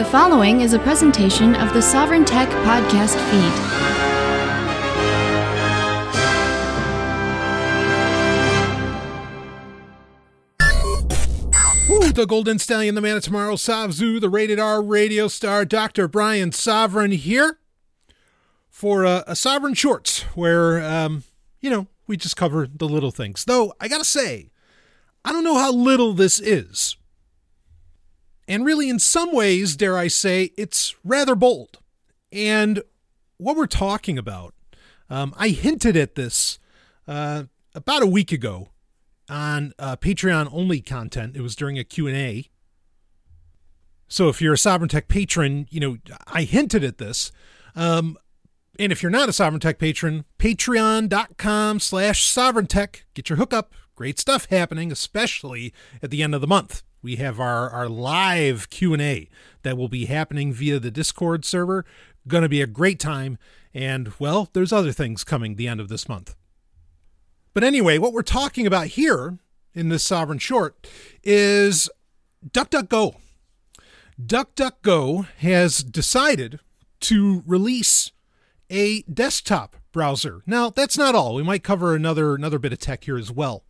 The following is a presentation of the Sovryn Tech podcast feed. Ooh, the Golden Stallion, the man of tomorrow, Savzu, the rated R radio star, Dr. Brian Sovryn here for a, a Sovryn Shorts, where, um, you know, we just cover the little things. Though, I gotta say, I don't know how little this is. And really, in some ways, dare I say, it's rather bold. And what we're talking about, um, I hinted at this uh, about a week ago on uh, Patreon only content. It was during a Q&A. So if you're a Sovryn Tech patron, you know, I hinted at this. Um, and if you're not a Sovryn Tech patron, patreon.com slash sovryn tech. Get your hookup. Great stuff happening, especially at the end of the month. We have our, our live Q&A that will be happening via the Discord server. Going to be a great time. And, well, there's other things coming the end of this month. But anyway, what we're talking about here in this Sovryn Short is DuckDuckGo. DuckDuckGo has decided to release a desktop browser. Now, that's not all. We might cover another another bit of tech here as well.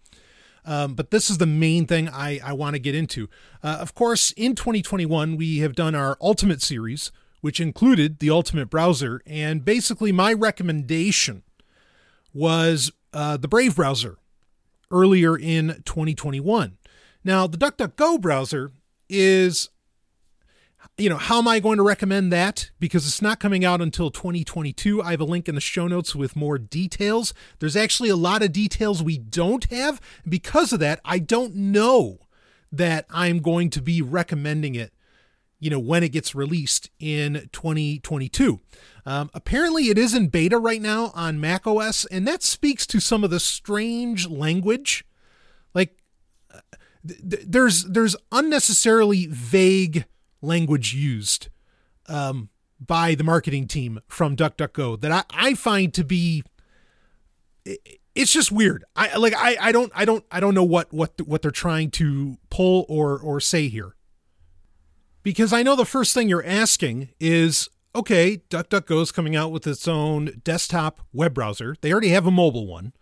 Um, but this is the main thing I, I want to get into. Uh, of course, in 2021, we have done our Ultimate series, which included the Ultimate browser. And basically, my recommendation was uh, the Brave browser earlier in 2021. Now, the DuckDuckGo browser is, you know, how am I going to recommend that? Because it's not coming out until 2022. I have a link in the show notes with more details. There's actually a lot of details we don't have. Because of that, I don't know that I'm going to be recommending it you know when it gets released in 2022 um, apparently it is in beta right now on mac os and that speaks to some of the strange language like th- there's there's unnecessarily vague language used um, by the marketing team from duckduckgo that I, I find to be it's just weird i like i i don't i don't i don't know what what what they're trying to pull or or say here because I know the first thing you're asking is okay, DuckDuckGo is coming out with its own desktop web browser. They already have a mobile one,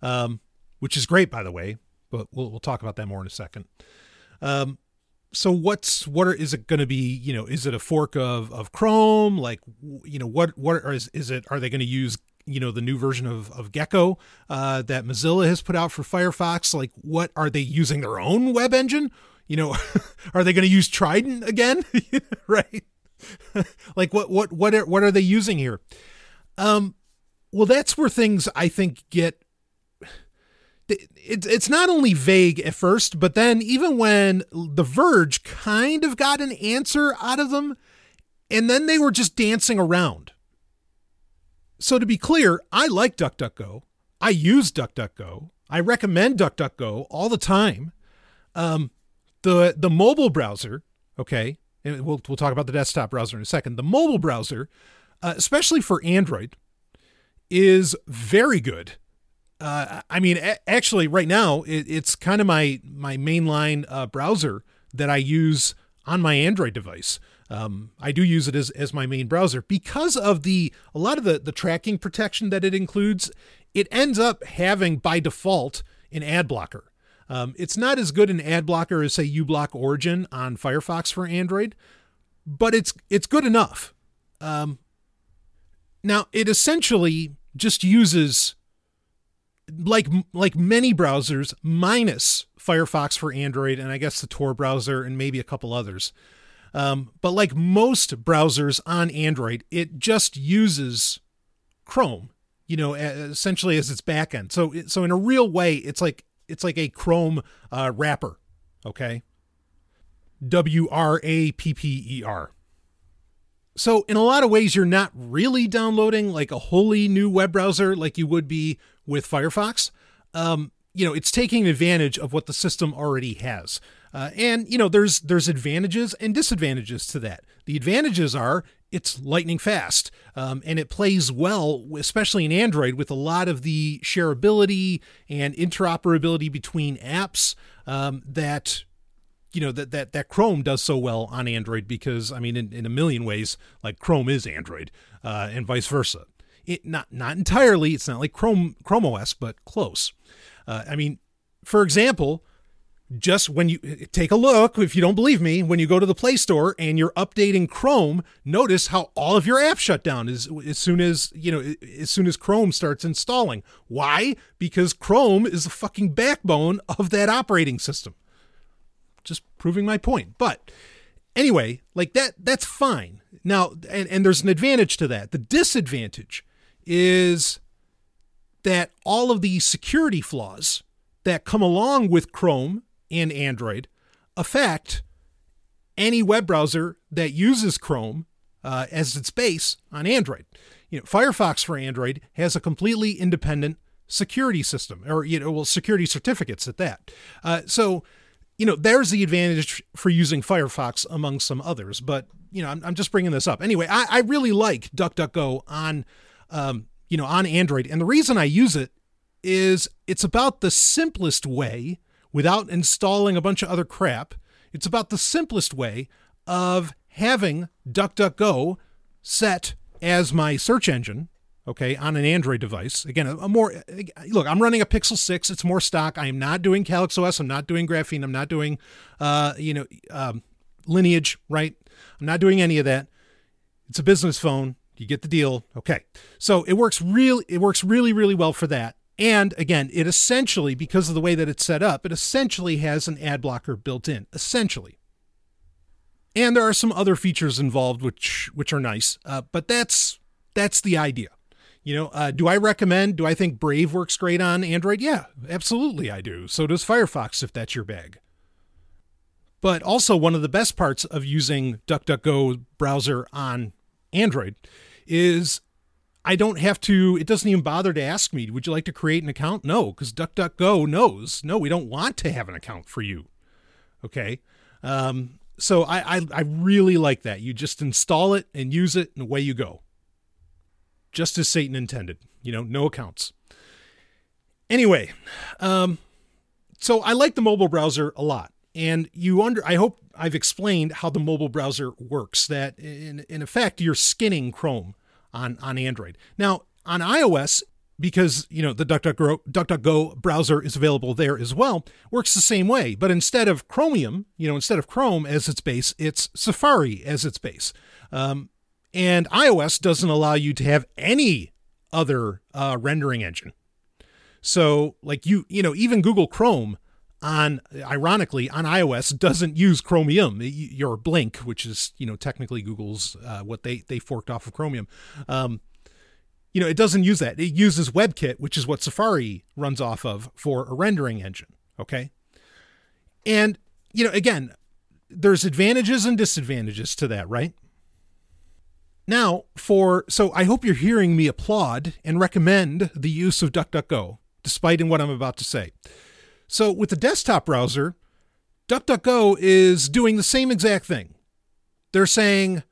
um, which is great, by the way, but we'll, we'll talk about that more in a second. Um, so what's what are, is it going to be? You know, is it a fork of of Chrome? Like, you know, what what is is it? Are they going to use you know the new version of of Gecko uh, that Mozilla has put out for Firefox? Like, what are they using their own web engine, you know, are they going to use Trident again? right? like what what what are what are they using here? Um, well, that's where things I think get. It's it's not only vague at first, but then even when The Verge kind of got an answer out of them, and then they were just dancing around. So to be clear, I like DuckDuckGo. I use DuckDuckGo. I recommend DuckDuckGo all the time. Um, the the mobile browser, okay, and we'll we'll talk about the desktop browser in a second. The mobile browser, uh, especially for Android, is very good. Uh, I mean, a- actually, right now it, it's kind of my my mainline uh, browser that I use on my Android device. Um, I do use it as, as my main browser because of the a lot of the the tracking protection that it includes. It ends up having by default an ad blocker. Um, it's not as good an ad blocker as say uBlock Origin on Firefox for Android, but it's it's good enough. Um, now it essentially just uses like like many browsers minus Firefox for Android and I guess the Tor browser and maybe a couple others. Um, but like most browsers on Android, it just uses Chrome, you know, essentially as its backend. So so in a real way, it's like it's like a Chrome uh, wrapper. Okay. W R A P P E R. So, in a lot of ways, you're not really downloading like a wholly new web browser like you would be with Firefox. Um, you know, it's taking advantage of what the system already has. Uh, and you know, there's there's advantages and disadvantages to that. The advantages are it's lightning fast um, and it plays well, especially in Android, with a lot of the shareability and interoperability between apps um, that you know that that that Chrome does so well on Android because I mean in, in a million ways like Chrome is Android uh, and vice versa. It not not entirely. It's not like Chrome Chrome OS, but close. Uh, I mean, for example, just when you take a look, if you don't believe me, when you go to the Play Store and you're updating Chrome, notice how all of your apps shut down as, as soon as, you know, as soon as Chrome starts installing. Why? Because Chrome is the fucking backbone of that operating system. Just proving my point. But anyway, like that, that's fine. Now, and, and there's an advantage to that. The disadvantage is that all of the security flaws that come along with Chrome and Android affect any web browser that uses Chrome uh, as its base on Android. You know, Firefox for Android has a completely independent security system, or you know, well, security certificates at that. Uh, so, you know, there's the advantage for using Firefox among some others. But you know, I'm, I'm just bringing this up anyway. I, I really like DuckDuckGo on, um, you know, on Android, and the reason I use it is it's about the simplest way without installing a bunch of other crap. It's about the simplest way of having DuckDuckGo set as my search engine, okay, on an Android device. Again, a, more look, I'm running a Pixel 6. It's more stock. I am not doing Calyx OS. I'm not doing Graphene. I'm not doing, uh, you know, um, Lineage, right? I'm not doing any of that. It's a business phone. You get the deal. Okay. So it works really, it works really, really well for that. And again, it essentially, because of the way that it's set up, it essentially has an ad blocker built in, essentially. And there are some other features involved which which are nice, uh, but that's that's the idea. You know, uh, do I recommend? Do I think Brave works great on Android? Yeah, absolutely, I do. So does Firefox, if that's your bag. But also, one of the best parts of using DuckDuckGo browser on Android is I don't have to, it doesn't even bother to ask me, would you like to create an account? No, because DuckDuckGo knows, no, we don't want to have an account for you. Okay. Um, so I, I, I really like that. You just install it and use it, and away you go. Just as Satan intended, you know, no accounts. Anyway, um, so I like the mobile browser a lot, and you under. I hope I've explained how the mobile browser works. That in in effect, you're skinning Chrome on on Android. Now on iOS, because you know the DuckDuckGo, DuckDuckGo browser is available there as well, works the same way. But instead of Chromium, you know, instead of Chrome as its base, it's Safari as its base. Um, and iOS doesn't allow you to have any other uh, rendering engine. So, like you, you know, even Google Chrome on ironically on iOS doesn't use Chromium your Blink, which is you know technically Google's uh, what they they forked off of Chromium. Um, you know it doesn't use that. It uses WebKit, which is what Safari runs off of for a rendering engine. Okay, and you know again, there's advantages and disadvantages to that, right? Now, for so I hope you're hearing me applaud and recommend the use of DuckDuckGo, despite in what I'm about to say. So with the desktop browser, DuckDuckGo is doing the same exact thing. They're saying,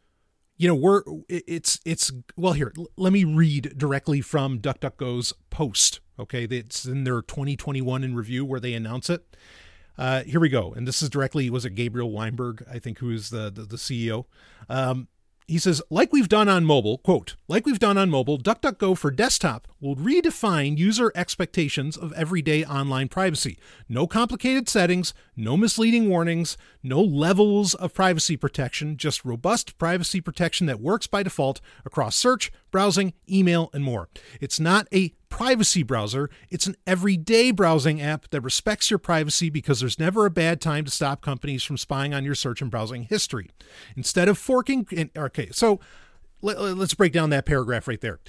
you know, we're it's it's well here. Let me read directly from DuckDuckGo's post. Okay, it's in their 2021 in review where they announce it. Uh, here we go, and this is directly was it Gabriel Weinberg, I think, who is the the, the CEO. Um, he says, like we've done on mobile, quote, like we've done on mobile, DuckDuckGo for desktop will redefine user expectations of everyday online privacy. No complicated settings, no misleading warnings, no levels of privacy protection, just robust privacy protection that works by default across search, browsing, email, and more. It's not a privacy browser. It's an everyday browsing app that respects your privacy because there's never a bad time to stop companies from spying on your search and browsing history. Instead of forking, okay, so let, us break down that paragraph right there.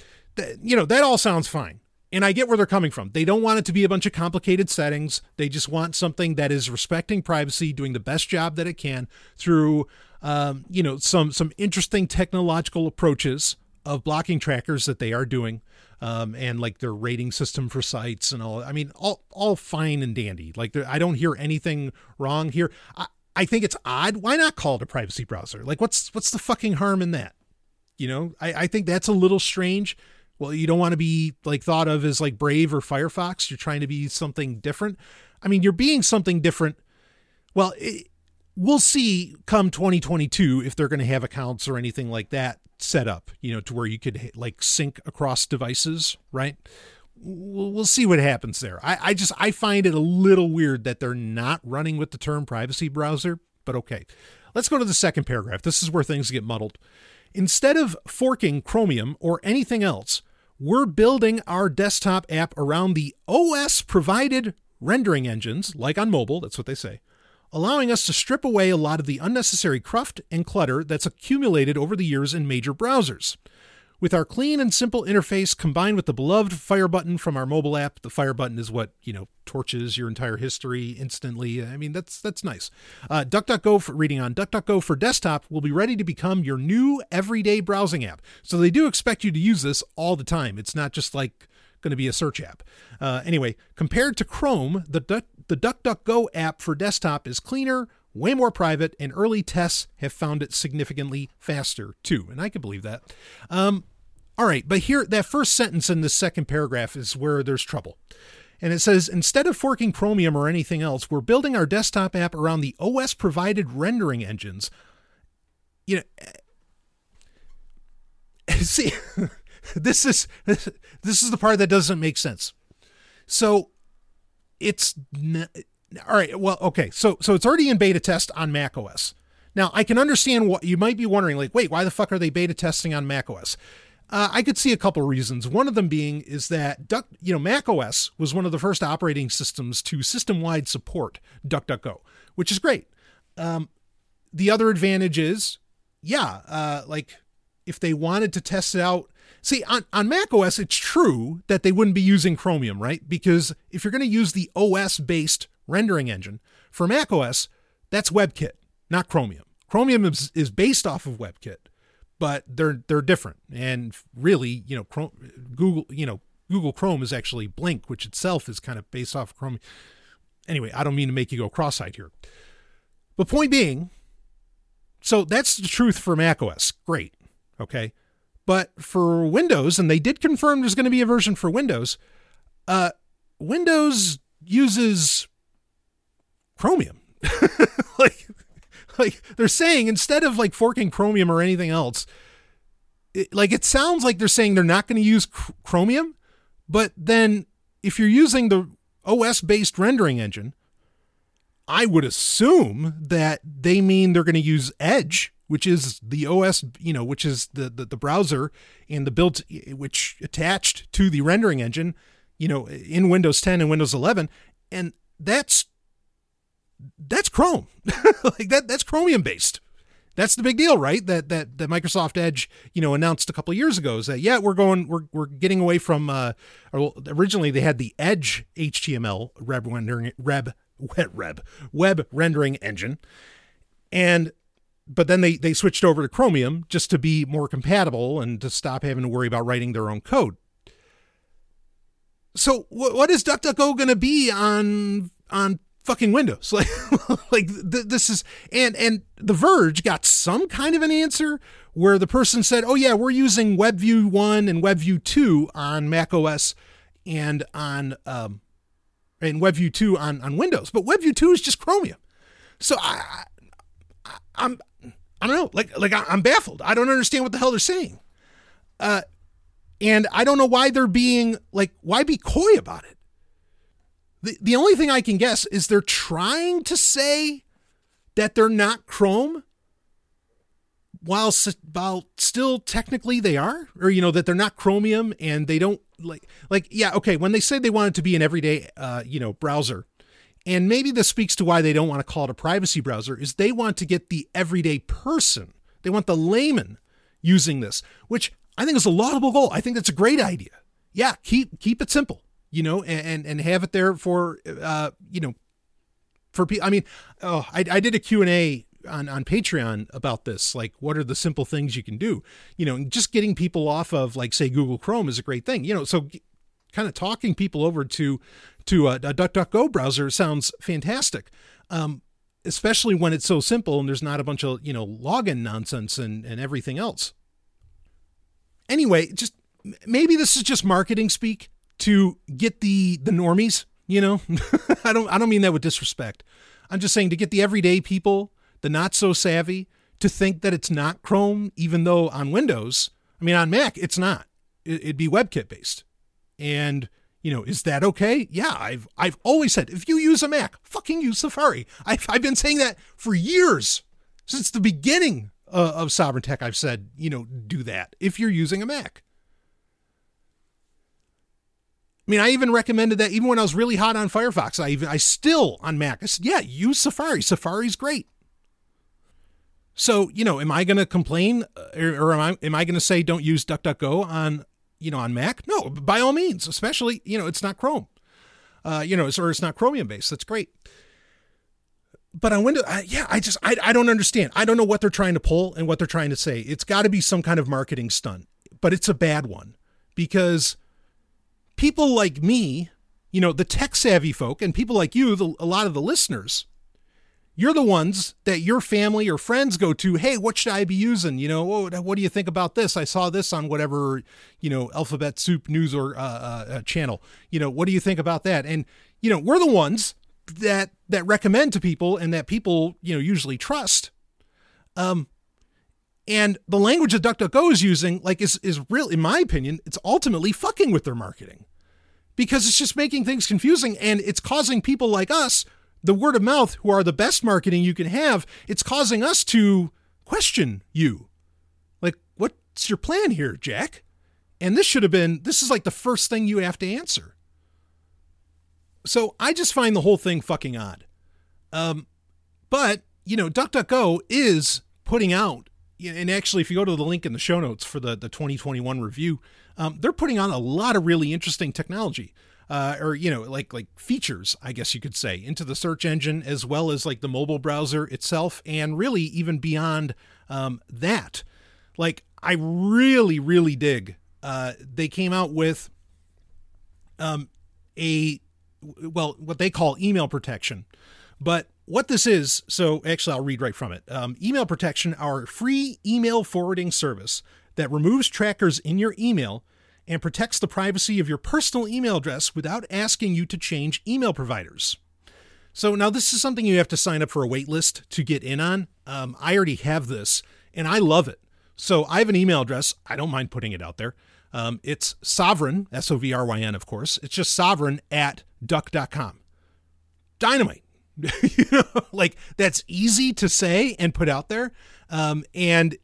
You know, that all sounds fine. And I get where they're coming from. They don't want it to be a bunch of complicated settings. They just want something that is respecting privacy, doing the best job that it can through, um, you know, some some interesting technological approaches of blocking trackers that they are doing um, and like their rating system for sites and all. I mean, all all fine and dandy. Like I don't hear anything wrong here. I, I think it's odd. Why not call it a privacy browser? Like what's what's the fucking harm in that? You know, I, I think that's a little strange. Well, you don't want to be like thought of as like Brave or Firefox. You're trying to be something different. I mean, you're being something different. Well, it, we'll see come 2022 if they're going to have accounts or anything like that set up, you know, to where you could like sync across devices, right? We'll, see what happens there. I, I just I find it a little weird that they're not running with the term privacy browser, but okay. Let's go to the second paragraph. This is where things get muddled. Instead of forking Chromium or anything else, we're building our desktop app around the OS provided rendering engines, like on mobile, that's what they say, allowing us to strip away a lot of the unnecessary cruft and clutter that's accumulated over the years in major browsers. With our clean and simple interface combined with the beloved fire button from our mobile app, the fire button is what, you know, torches your entire history instantly. I mean, that's that's nice. Uh, DuckDuckGo for reading on DuckDuckGo for desktop will be ready to become your new everyday browsing app. So they do expect you to use this all the time. It's not just like going to be a search app. Uh, anyway, compared to Chrome, the the DuckDuckGo app for desktop is cleaner, way more private, and early tests have found it significantly faster too. And I can believe that. Um, all right, but here, that first sentence in the second paragraph is where there's trouble. And it says instead of forking Chromium or anything else, we're building our desktop app around the OS provided rendering engines. You know, see, this is this is the part that doesn't make sense. So it's all right. Well, okay. So so it's already in beta test on Mac OS. Now I can understand what you might be wondering. Like, wait, why the fuck are they beta testing on Mac OS? Uh, I could see a couple reasons. One of them being is that Duck, you know, Mac OS was one of the first operating systems to system-wide support DuckDuckGo, which is great. Um, the other advantage is, yeah, uh, like if they wanted to test it out See, on, on Mac OS, it's true that they wouldn't be using Chromium, right? Because if you're going to use the OS based rendering engine for Mac OS, that's WebKit, not Chromium. Chromium is, is based off of WebKit, but they're they're different. And really, you know, Chrome, Google, you know, Google Chrome is actually Blink, which itself is kind of based off of Chrome. Anyway, I don't mean to make you go cross-eyed here. But point being, so that's the truth for Mac OS. Great. Okay. But for Windows, and they did confirm there's going to be a version for Windows, uh, Windows uses Chromium. like, like they're saying instead of like forking Chromium or anything else, it, like it sounds like they're saying they're not going to use Chromium, but then if you're using the OS based rendering engine, I would assume that they mean they're going to use Edge which is the OS, you know, which is the, the, the browser and the built, which attached to the rendering engine, you know, in Windows 10 and Windows 11, and that's that's Chrome, like that that's Chromium based. That's the big deal, right? That that that Microsoft Edge, you know, announced a couple years ago is that yeah, we're going, we're we're getting away from. Uh, originally they had the Edge HTML web rendering web web web rendering engine, and but then they they switched over to Chromium just to be more compatible and to stop having to worry about writing their own code. So wh- what is DuckDuckGo going to be on on fucking Windows? Like like th- this is and and The Verge got some kind of an answer where the person said, "Oh yeah, we're using WebView 1 and WebView 2 on Mac OS and on um and WebView 2 on on Windows, but WebView 2 is just Chromium." So I, I I'm I don't know. Like like I'm baffled. I don't understand what the hell they're saying. Uh, and I don't know why they're being like why be coy about it. The the only thing I can guess is they're trying to say that they're not Chrome while while still technically they are or you know that they're not chromium and they don't like like yeah okay when they say they want it to be an everyday uh you know browser and maybe this speaks to why they don't want to call it a privacy browser is they want to get the everyday person. They want the layman using this, which I think is a laudable goal. I think that's a great idea. Yeah, keep keep it simple, you know, and and have it there for uh, you know, for people. I mean, oh, I, I did a Q and A on on Patreon about this. Like, what are the simple things you can do? You know, just getting people off of like say Google Chrome is a great thing. You know, so kind of talking people over to to a, a DuckDuckGo browser sounds fantastic. Um, especially when it's so simple and there's not a bunch of you know login nonsense and, and everything else anyway just maybe this is just marketing speak to get the the normies you know i don't i don't mean that with disrespect i'm just saying to get the everyday people the not so savvy to think that it's not Chrome, even though on Windows, I mean, on Mac, it's not. It'd be WebKit based. And, you know, is that okay? Yeah, I've, I've always said if you use a Mac, fucking use Safari. I've, I've been saying that for years, since the beginning uh, of Sovryn Tech. I've said, you know, do that if you're using a Mac. I mean, I even recommended that even when I was really hot on Firefox. I even I still on Mac. I said, yeah, use Safari. Safari's great. So, you know, am I going to complain uh, or, or, am I am I going to say don't use DuckDuckGo on, you know, on Mac? No, by all means, especially, you know, it's not Chrome. Uh, you know, it's, or it's not Chromium based. That's great. But on Windows, I, yeah, I just I, I don't understand. I don't know what they're trying to pull and what they're trying to say. It's got to be some kind of marketing stunt, but it's a bad one because people like me, you know, the tech savvy folk, and people like you, the, a lot of the listeners, you're the ones that your family or friends go to. Hey, what should I be using? You know, what, what do you think about this? I saw this on whatever, you know, Alphabet Soup News or uh, uh, uh, channel. You know, what do you think about that? And you know, we're the ones that that recommend to people and that people you know usually trust. Um, and the language that DuckDuckGo is using, like, is is real, in my opinion, it's ultimately fucking with their marketing because it's just making things confusing and it's causing people like us, the word of mouth, who are the best marketing you can have, it's causing us to question you. Like, what's your plan here, Jack? And this should have been, this is like the first thing you have to answer. So I just find the whole thing fucking odd. Um, but, you know, DuckDuckGo is putting out and actually, if you go to the link in the show notes for the, the 2021 review, um, they're putting on a lot of really interesting technology. Uh, or you know like like features i guess you could say into the search engine as well as like the mobile browser itself and really even beyond um, that like i really really dig uh, they came out with um, a well what they call email protection but what this is, so actually, I'll read right from it. Um, email protection, our free email forwarding service that removes trackers in your email and protects the privacy of your personal email address without asking you to change email providers. So now this is something you have to sign up for a waitlist to get in on. Um, I already have this and I love it. So I have an email address. I don't mind putting it out there. Um, it's sovryn, S O V R Y N, of course. It's just sovryn at duck.com. Dynamite. you know, like that's easy to say and put out there. Um, and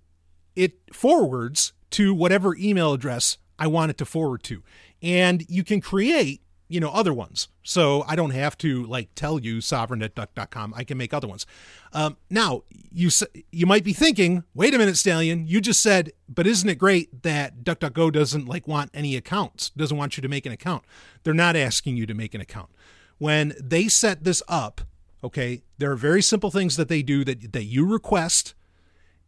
it forwards to whatever email address I want it to forward to. And you can create, you know, other ones. So I don't have to like tell you sovryn at duck.com. I can make other ones. Um, now you you might be thinking, wait a minute, Stallion, you just said, but isn't it great that DuckDuckGo doesn't like want any accounts, doesn't want you to make an account. They're not asking you to make an account. When they set this up, Okay. There are very simple things that they do that, that you request,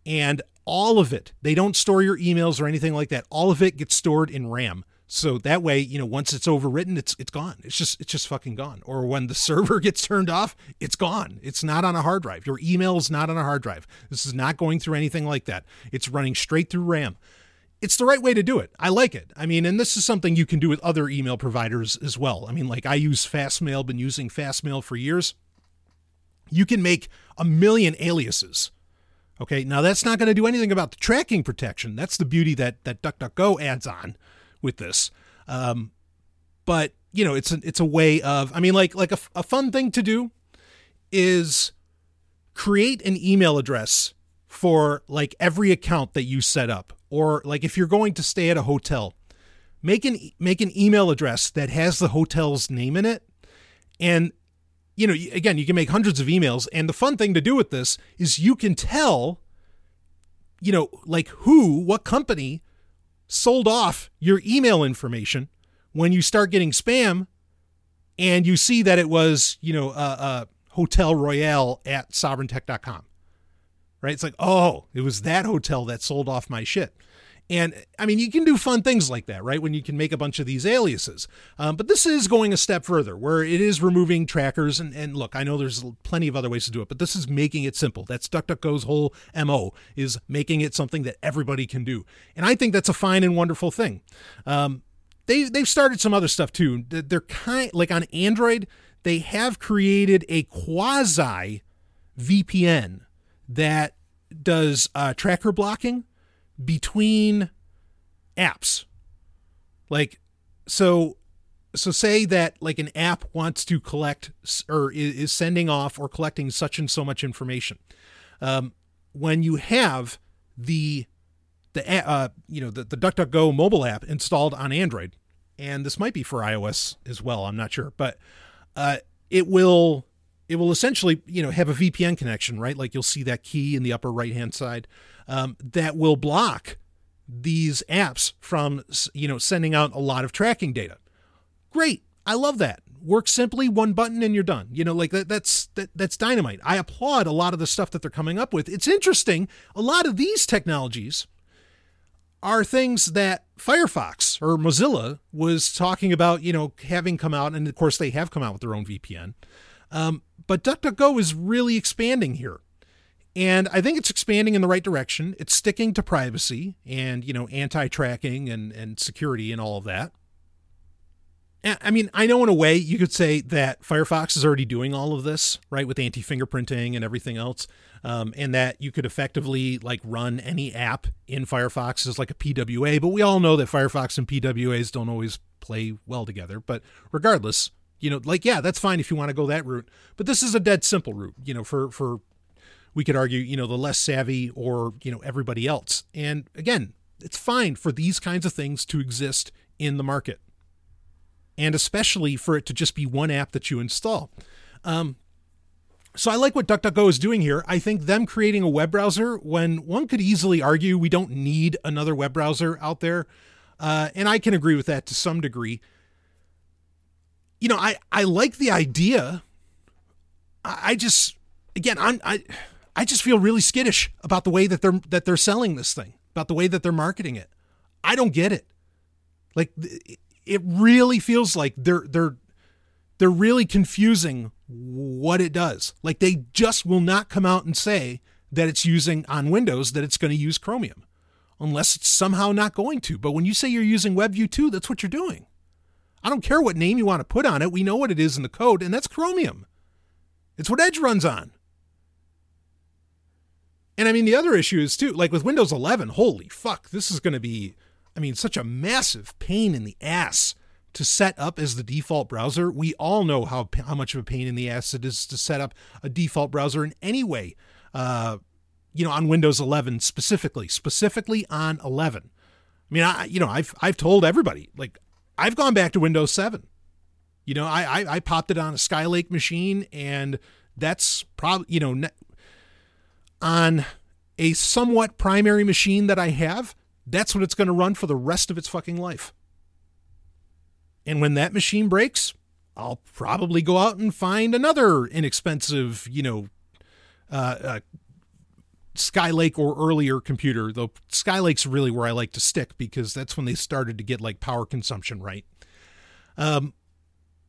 and all of it, they don't store your emails or anything like that. All of it gets stored in RAM. So that way, you know, once it's overwritten, it's it's gone. It's just it's just fucking gone. Or when the server gets turned off, it's gone. It's not on a hard drive. Your email is not on a hard drive. This is not going through anything like that. It's running straight through RAM. It's the right way to do it. I like it. I mean, and this is something you can do with other email providers as well. I mean, like I use Fastmail, been using Fastmail for years you can make a million aliases. Okay, now that's not going to do anything about the tracking protection. That's the beauty that that DuckDuckGo adds on with this. Um, but you know, it's a, it's a way of. I mean, like like a, a fun thing to do is create an email address for like every account that you set up, or like if you're going to stay at a hotel, make an make an email address that has the hotel's name in it, and you know, again, you can make hundreds of emails. And the fun thing to do with this is you can tell, you know, like who, what company sold off your email information when you start getting spam and you see that it was, you know, uh, uh, Hotel Royale at sovryntech.com. Right? It's like, oh, it was that hotel that sold off my shit. And I mean, you can do fun things like that, right? When you can make a bunch of these aliases. Um, but this is going a step further where it is removing trackers. And, and look, I know there's plenty of other ways to do it, but this is making it simple. That's DuckDuckGo's whole MO is making it something that everybody can do. And I think that's a fine and wonderful thing. Um, they, they've started some other stuff too. They're kind like on Android, they have created a quasi VPN that does uh, tracker blocking between apps. Like, so so say that like an app wants to collect or is sending off or collecting such and so much information um, when you have the the uh, you know the, the DuckDuckGo mobile app installed on Android, and this might be for iOS as well. I'm not sure, but uh, it will it will essentially you know have a VPN connection, right? Like you'll see that key in the upper right hand side um, that will block these apps from you know sending out a lot of tracking data. Great, I love that. Work simply, one button, and you're done. You know, like that, that's that, that's dynamite. I applaud a lot of the stuff that they're coming up with. It's interesting. A lot of these technologies are things that Firefox or Mozilla was talking about, you know, having come out, and of course they have come out with their own VPN. Um, but DuckDuckGo is really expanding here. And I think it's expanding in the right direction. It's sticking to privacy and, you know, anti-tracking and, and security and all of that. I mean, I know in a way you could say that Firefox is already doing all of this, right, with anti fingerprinting and everything else, um, and that you could effectively like run any app in Firefox as like a PWA. But we all know that Firefox and PWAs don't always play well together. But regardless, you know, like yeah, that's fine if you want to go that route. But this is a dead simple route, you know, for for we could argue, you know, the less savvy or you know everybody else. And again, it's fine for these kinds of things to exist in the market and especially for it to just be one app that you install. Um, so I like what DuckDuckGo is doing here. I think them creating a web browser when one could easily argue we don't need another web browser out there, uh, and I can agree with that to some degree. You know, I I like the idea. I, I just again I'm, I I just feel really skittish about the way that they're that they're selling this thing, about the way that they're marketing it. I don't get it. Like it really feels like they're they're they're really confusing what it does. Like they just will not come out and say that it's using on Windows that it's going to use Chromium unless it's somehow not going to. But when you say you're using WebView 2, that's what you're doing. I don't care what name you want to put on it. We know what it is in the code, and that's Chromium. It's what Edge runs on. And I mean, the other issue is too, like with Windows 11, holy fuck, this is going to be I mean, such a massive pain in the ass to set up as the default browser. We all know how how much of a pain in the ass it is to set up a default browser in any way. Uh, you know, on Windows 11 specifically, specifically on 11. I mean, I you know, I've I've told everybody like I've gone back to Windows 7. You know, I I, I popped it on a Skylake machine, and that's probably you know on a somewhat primary machine that I have that's what it's going to run for the rest of its fucking life. And when that machine breaks, I'll probably go out and find another inexpensive, you know, uh, uh, Skylake or earlier computer. Though Skylake's really where I like to stick because that's when they started to get like power consumption right. Um,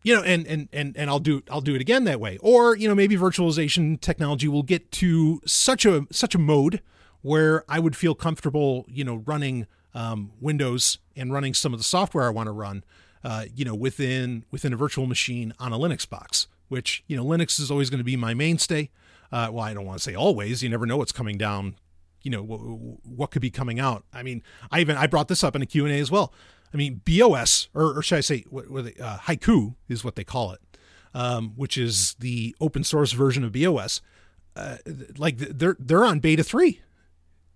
you know, and and and and I'll do I'll do it again that way. Or you know, maybe virtualization technology will get to such a such a mode where I would feel comfortable, you know, running um, Windows and running some of the software I want to run, uh, you know, within within a virtual machine on a Linux box. Which you know, Linux is always going to be my mainstay. Uh, well, I don't want to say always. You never know what's coming down. You know, w- what could be coming out. I mean, I even I brought this up in a Q and A as well. I mean, BeOS, or, or should I say, what, what they, uh, Haiku is what they call it, um, which is the open source version of BeOS. Uh, like they're they're on beta three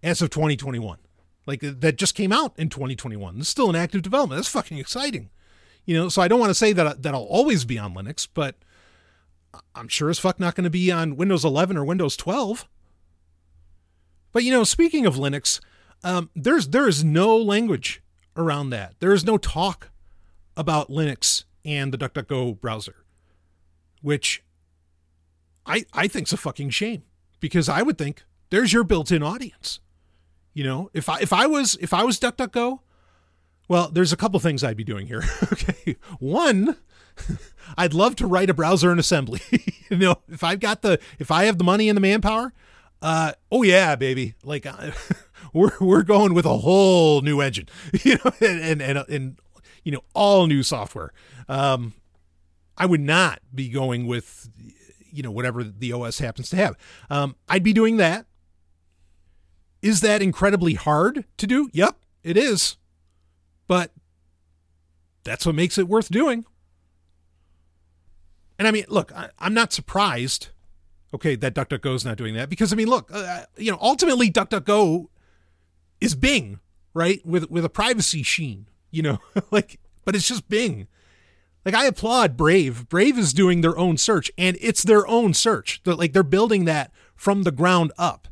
as of 2021. Like that just came out in 2021. It's still in active development. That's fucking exciting. You know, so I don't want to say that that I'll always be on Linux, but I'm sure as fuck not going to be on Windows 11 or Windows 12. But you know, speaking of Linux, um, there's there is no language around that. There is no talk about Linux and the DuckDuckGo browser, which I I think's a fucking shame because I would think there's your built-in audience. You know, if I if I was if I was DuckDuckGo, well, there's a couple things I'd be doing here. okay, one, I'd love to write a browser in assembly. you know, if I've got the if I have the money and the manpower, uh, oh yeah, baby, like uh, we're we're going with a whole new engine, you know, and and and, and you know all new software. Um, I would not be going with you know whatever the OS happens to have. Um, I'd be doing that Is that incredibly hard to do? Yep, it is. But that's what makes it worth doing. And I mean, look, I, am not surprised, okay, that DuckDuckGo is not doing that because I mean, look, uh, you know, ultimately DuckDuckGo is Bing, right? With with a privacy sheen, you know, like, but it's just Bing. Like I applaud Brave. Brave is doing their own search, and it's their own search. They're, like they're building that from the ground up.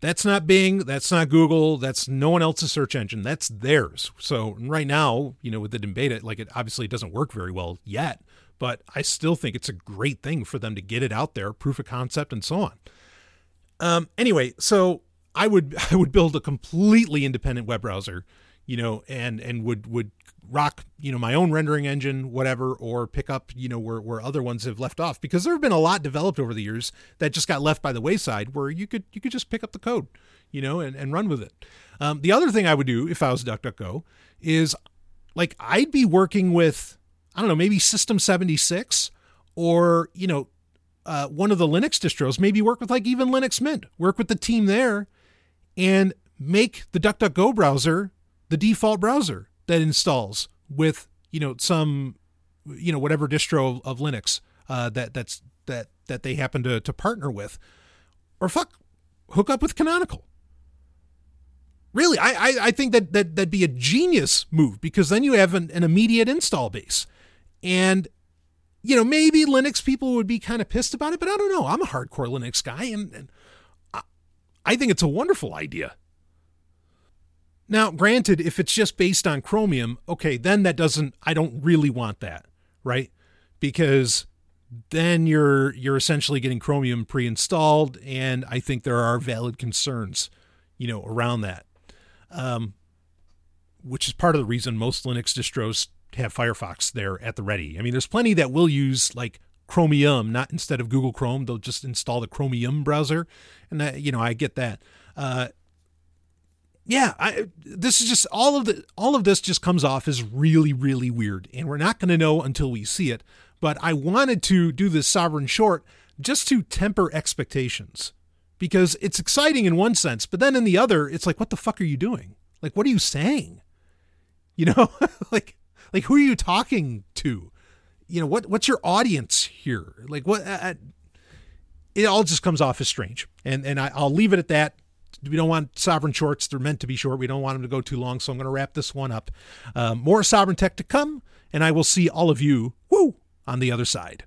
That's not Bing. That's not Google. That's no one else's search engine. That's theirs. So right now, you know, with the beta, like it obviously doesn't work very well yet, but I still think it's a great thing for them to get it out there, proof of concept, and so on. Um, anyway, so I would I would build a completely independent web browser, you know, and and would would rock you know my own rendering engine whatever or pick up you know where, where other ones have left off because there have been a lot developed over the years that just got left by the wayside where you could you could just pick up the code you know and, and run with it um, the other thing i would do if i was duckduckgo is like i'd be working with i don't know maybe system 76 or you know uh, one of the linux distros maybe work with like even linux mint. Work with the team there and make the duckduckgo browser the default browser that installs with you know some you know whatever distro of, of Linux uh, that that's that that they happen to to partner with, or fuck, hook up with Canonical. Really, I, I, I think that, that that'd be a genius move because then you have an, an immediate install base, and you know maybe Linux people would be kind of pissed about it, but I don't know. I'm a hardcore Linux guy, and, and I, think it's a wonderful idea. Now, granted, if it's just based on Chromium, okay, then that doesn't I don't really want that, right? Because then you're you're essentially getting Chromium pre-installed and I think there are valid concerns, you know, around that. Um, which is part of the reason most Linux distros have Firefox there at the ready. I mean, there's plenty that will use like Chromium, not instead of Google Chrome. They'll just install the Chromium browser, and that you know I get that. Uh, yeah, I, this is just all of the all of this just comes off as really really weird, and we're not going to know until we see it. But I wanted to do this sovryn short just to temper expectations because it's exciting in one sense, but then in the other, it's like, what the fuck are you doing? Like, what are you saying? You know, like like who are you talking to? You know, what what's your audience here? Like, what? Uh, it all just comes off as strange, and and I, I'll leave it at that we don't want sovryn shorts. They're meant to be short. We don't want them to go too long. So I'm going to wrap this one up. Um, more sovryn tech to come, and I will see all of you, woo, on the other side.